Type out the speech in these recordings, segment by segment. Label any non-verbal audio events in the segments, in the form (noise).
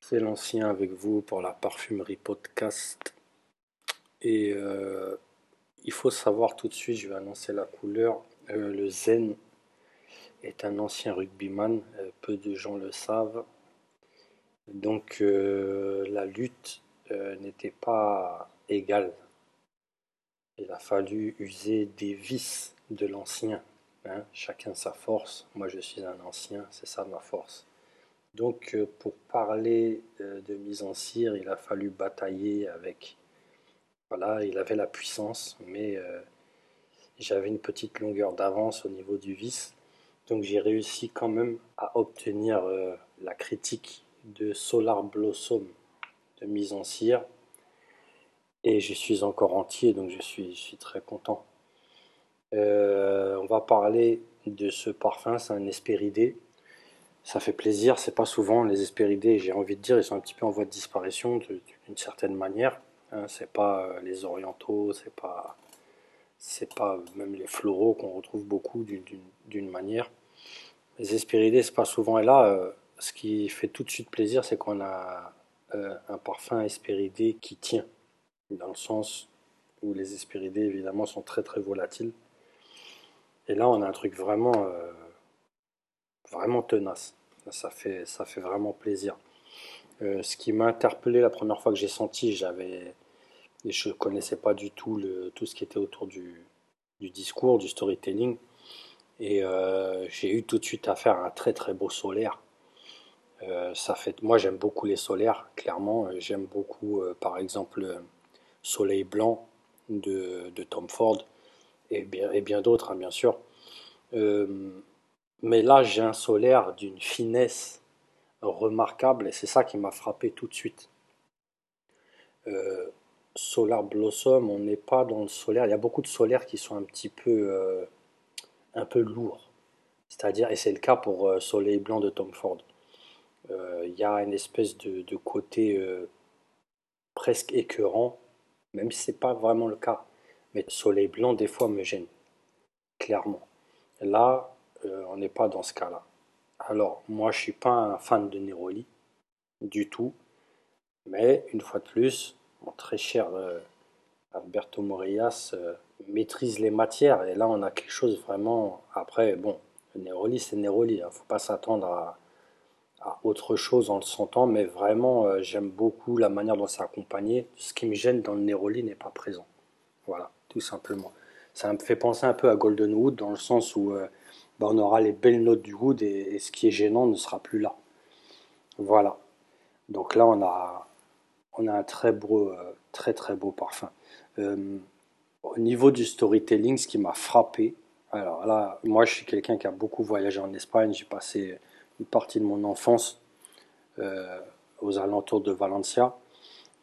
C'est l'ancien avec vous pour la parfumerie podcast. Et euh, il faut savoir tout de suite, je vais annoncer la couleur. Euh, le Zen est un ancien rugbyman, euh, peu de gens le savent. Donc la lutte n'était pas égale. Il a fallu user des vices de l'ancien. Hein. Chacun sa force. Moi je suis un ancien, c'est ça ma force. Donc pour parler de mise en cire, il a fallu batailler avec voilà, il avait la puissance, mais euh, j'avais une petite longueur d'avance au niveau du vis. Donc j'ai réussi quand même à obtenir euh, la critique de Solar Blossom de mise en cire. Et je suis encore entier, donc je suis, très content. Euh, on va parler de ce parfum, c'est un Hespéridé. Ça fait plaisir, c'est pas souvent les Hespéridés, j'ai envie de dire, ils sont un petit peu en voie de disparition d'une certaine manière. Hein, c'est pas euh, les orientaux, c'est pas c'est pas même les floraux qu'on retrouve beaucoup d'une manière. Les espéridés, c'est pas souvent. Et là, euh, ce qui fait tout de suite plaisir, c'est qu'on a euh, un parfum espéridé qui tient, dans le sens où les espéridés, évidemment, sont très très volatiles. Et là, on a un truc vraiment, vraiment tenace. Ça fait, ça fait vraiment plaisir. ce qui m'a interpellé la première fois que j'ai senti, j'avais et je ne connaissais pas du tout le, tout ce qui était autour du, du discours, du storytelling. Et euh, j'ai eu tout de suite affaire à un très très beau solaire. Euh, ça fait, moi j'aime beaucoup les solaires, clairement. J'aime beaucoup euh, par exemple Soleil Blanc de, de Tom Ford et bien, et bien d'autres hein, bien sûr. Mais là j'ai un solaire d'une finesse remarquable et c'est ça qui m'a frappé tout de suite. Solar Blossom, on n'est pas dans le solaire. Il y a beaucoup de solaires qui sont un petit peu, euh, un peu lourds. C'est-à-dire, et c'est le cas pour euh, Soleil Blanc de Tom Ford. Euh, il y a une espèce de, côté presque écœurant, même si ce n'est pas vraiment le cas. Mais Soleil Blanc, des fois, me gêne, clairement. Là, on n'est pas dans ce cas-là. Alors, moi, je ne suis pas un fan de Neroli, du tout. Mais, une fois de plus, mon très cher euh, Alberto Morillas euh, maîtrise les matières. Et là, on a quelque chose vraiment. Après, bon, Neroli, c'est Neroli. Il hein. ne faut pas s'attendre à, autre chose en le sentant. Mais vraiment, euh, j'aime beaucoup la manière dont c'est accompagné. Ce qui me gêne dans le Neroli n'est pas présent. Voilà, tout simplement. Ça me fait penser un peu à Golden Wood dans le sens où bah, on aura les belles notes du wood et, ce qui est gênant ne sera plus là. Voilà. Donc là, on a, on a un très beau, euh, très très beau parfum. Euh, au niveau du storytelling, ce qui m'a frappé, alors là, moi je suis quelqu'un qui a beaucoup voyagé en Espagne, j'ai passé une partie de mon enfance euh, aux alentours de Valencia.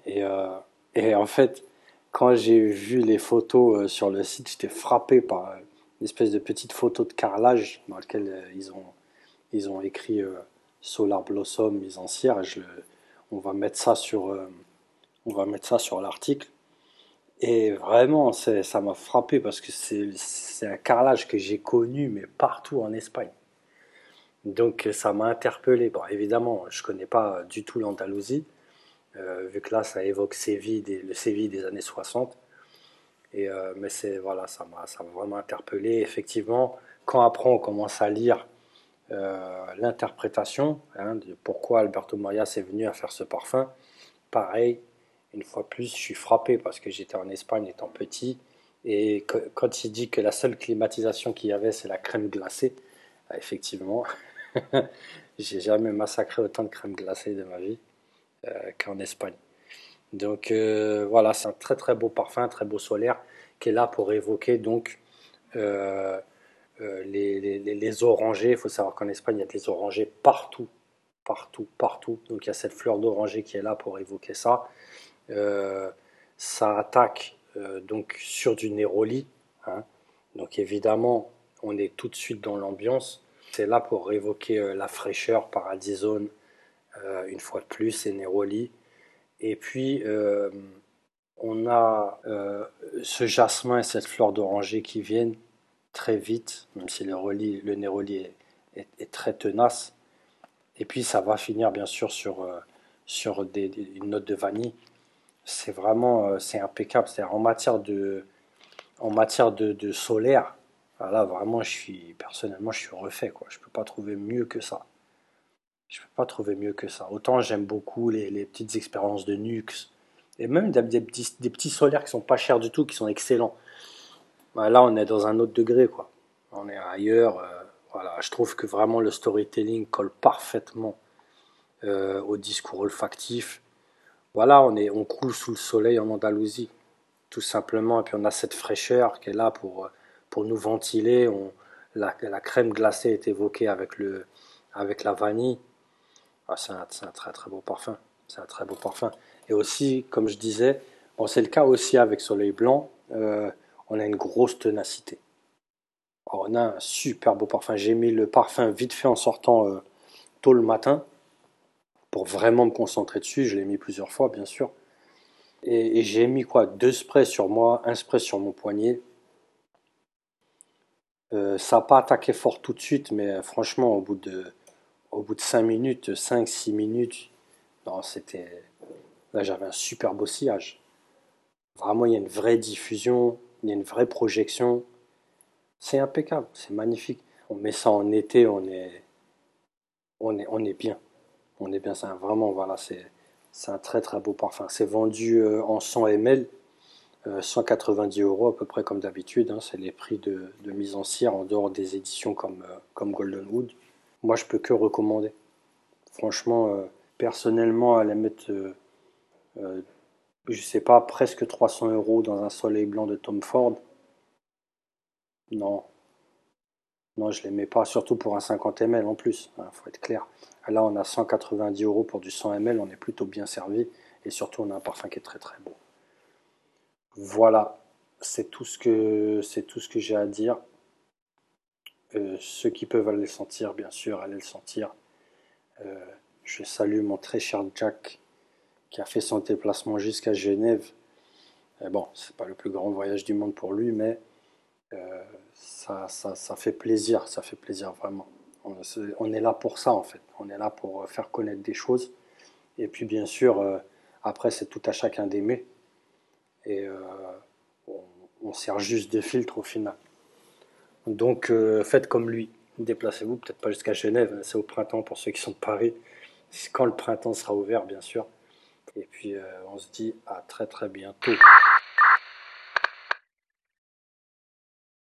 Et en fait, quand j'ai vu les photos sur le site, j'étais frappé par une espèce de petite photo de carrelage dans laquelle ils ont, ils ont écrit Solar Blossom mise en cire. je, on va mettre ça sur, euh, on va mettre ça sur l'article. Et vraiment, ça m'a frappé parce que c'est un carrelage que j'ai connu, mais partout en Espagne. Donc ça m'a interpellé. Évidemment, je ne connais pas du tout l'Andalousie, euh, vu que là, ça évoque Séville, le Séville des années 60. Euh, mais c'est voilà, ça m'a vraiment interpellé. Effectivement, quand après on commence à lire euh, l'interprétation hein, de pourquoi Alberto Morillas est venu à faire ce parfum. Pareil, une fois plus, je suis frappé parce que j'étais en Espagne étant petit et quand il dit que la seule climatisation qu'il y avait, c'est la crème glacée, bah, effectivement, (laughs) j'ai jamais massacré autant de crème glacée de ma vie euh, qu'en Espagne. Donc euh, voilà, c'est un très très beau parfum, très beau solaire qui est là pour évoquer donc euh, les, orangers. Il faut savoir qu'en Espagne, il y a des orangers partout, partout, partout. Donc il y a cette fleur d'oranger qui est là pour évoquer ça. Euh, ça attaque euh, donc sur du Néroli. Hein. Donc évidemment, on est tout de suite dans l'ambiance. C'est là pour évoquer la fraîcheur paradisone, une fois de plus, et Néroli. Et puis, on a ce jasmin et cette fleur d'oranger qui viennent très vite, même si le, Néroli est, très tenace. Et puis ça va finir bien sûr sur, euh, une note de vanille. C'est vraiment euh, c'est impeccable. cest en matière de, en matière de, solaire, là vraiment je suis personnellement je suis refait quoi. Je peux pas trouver mieux que ça. Je peux pas trouver mieux que ça. Autant j'aime beaucoup les, petites expériences de Nux et même des, petits, solaires qui sont pas chers du tout, qui sont excellents. Bah, là on est dans un autre degré quoi. On est ailleurs. Euh, voilà, je trouve que vraiment le storytelling colle parfaitement euh, au discours olfactif. Voilà, on, est, on coule sous le soleil en Andalousie, tout simplement. Et puis on a cette fraîcheur qui est là pour, pour nous ventiler. La, la, crème glacée est évoquée avec, le, avec la vanille. Ah, c'est un, très très beau parfum. C'est un très beau parfum. Et aussi, comme je disais, c'est le cas aussi avec Soleil Blanc, euh, on a une grosse ténacité. on a un super beau parfum. J'ai mis le parfum vite fait en sortant euh, tôt le matin pour vraiment me concentrer dessus. Je l'ai mis plusieurs fois, bien sûr. Et, j'ai mis quoi? Deux sprays sur moi, un spray sur mon poignet. Euh, ça n'a pas attaqué fort tout de suite, mais franchement, au bout de, au bout de 5 minutes, 5-6 minutes, non, c'était. Là, j'avais un super beau sillage. Vraiment, il y a une vraie diffusion, il y a une vraie projection. C'est impeccable, c'est magnifique. On met ça en été, on est, bien on est bien, c'est vraiment, voilà, c'est un très très beau parfum. C'est vendu euh, en 100 ml, 190 euros à peu près comme d'habitude. Hein. c'est les prix de, mise en cire en dehors des éditions comme, euh. Moi, je peux que recommander. Franchement, euh, personnellement, à la mettre, je sais pas, presque 300 euros dans un soleil blanc de Tom Ford. Non, non, je ne les mets pas, surtout pour un 50 ml en plus, il hein, faut être clair. Là, on a 190 euros pour du 100 ml, on est plutôt bien servi, et surtout, on a un parfum qui est très très beau. Voilà, c'est tout ce que, c'est tout ce que j'ai à dire. Euh, ceux qui peuvent aller le sentir, bien sûr, allez le sentir. Euh, je salue mon très cher Jack qui a fait son déplacement jusqu'à Genève. bon, bon, c'est pas le plus grand voyage du monde pour lui, mais euh, ça, fait plaisir, ça fait plaisir vraiment. On, est là pour ça en fait, on est là pour faire connaître des choses. Et puis bien sûr, euh, après c'est tout à chacun d'aimer. Et euh, on, sert juste de filtre au final. Donc faites comme lui, déplacez-vous, peut-être pas jusqu'à Genève, c'est au printemps pour ceux qui sont de Paris. Quand le printemps sera ouvert bien sûr. Et puis on se dit à très très bientôt.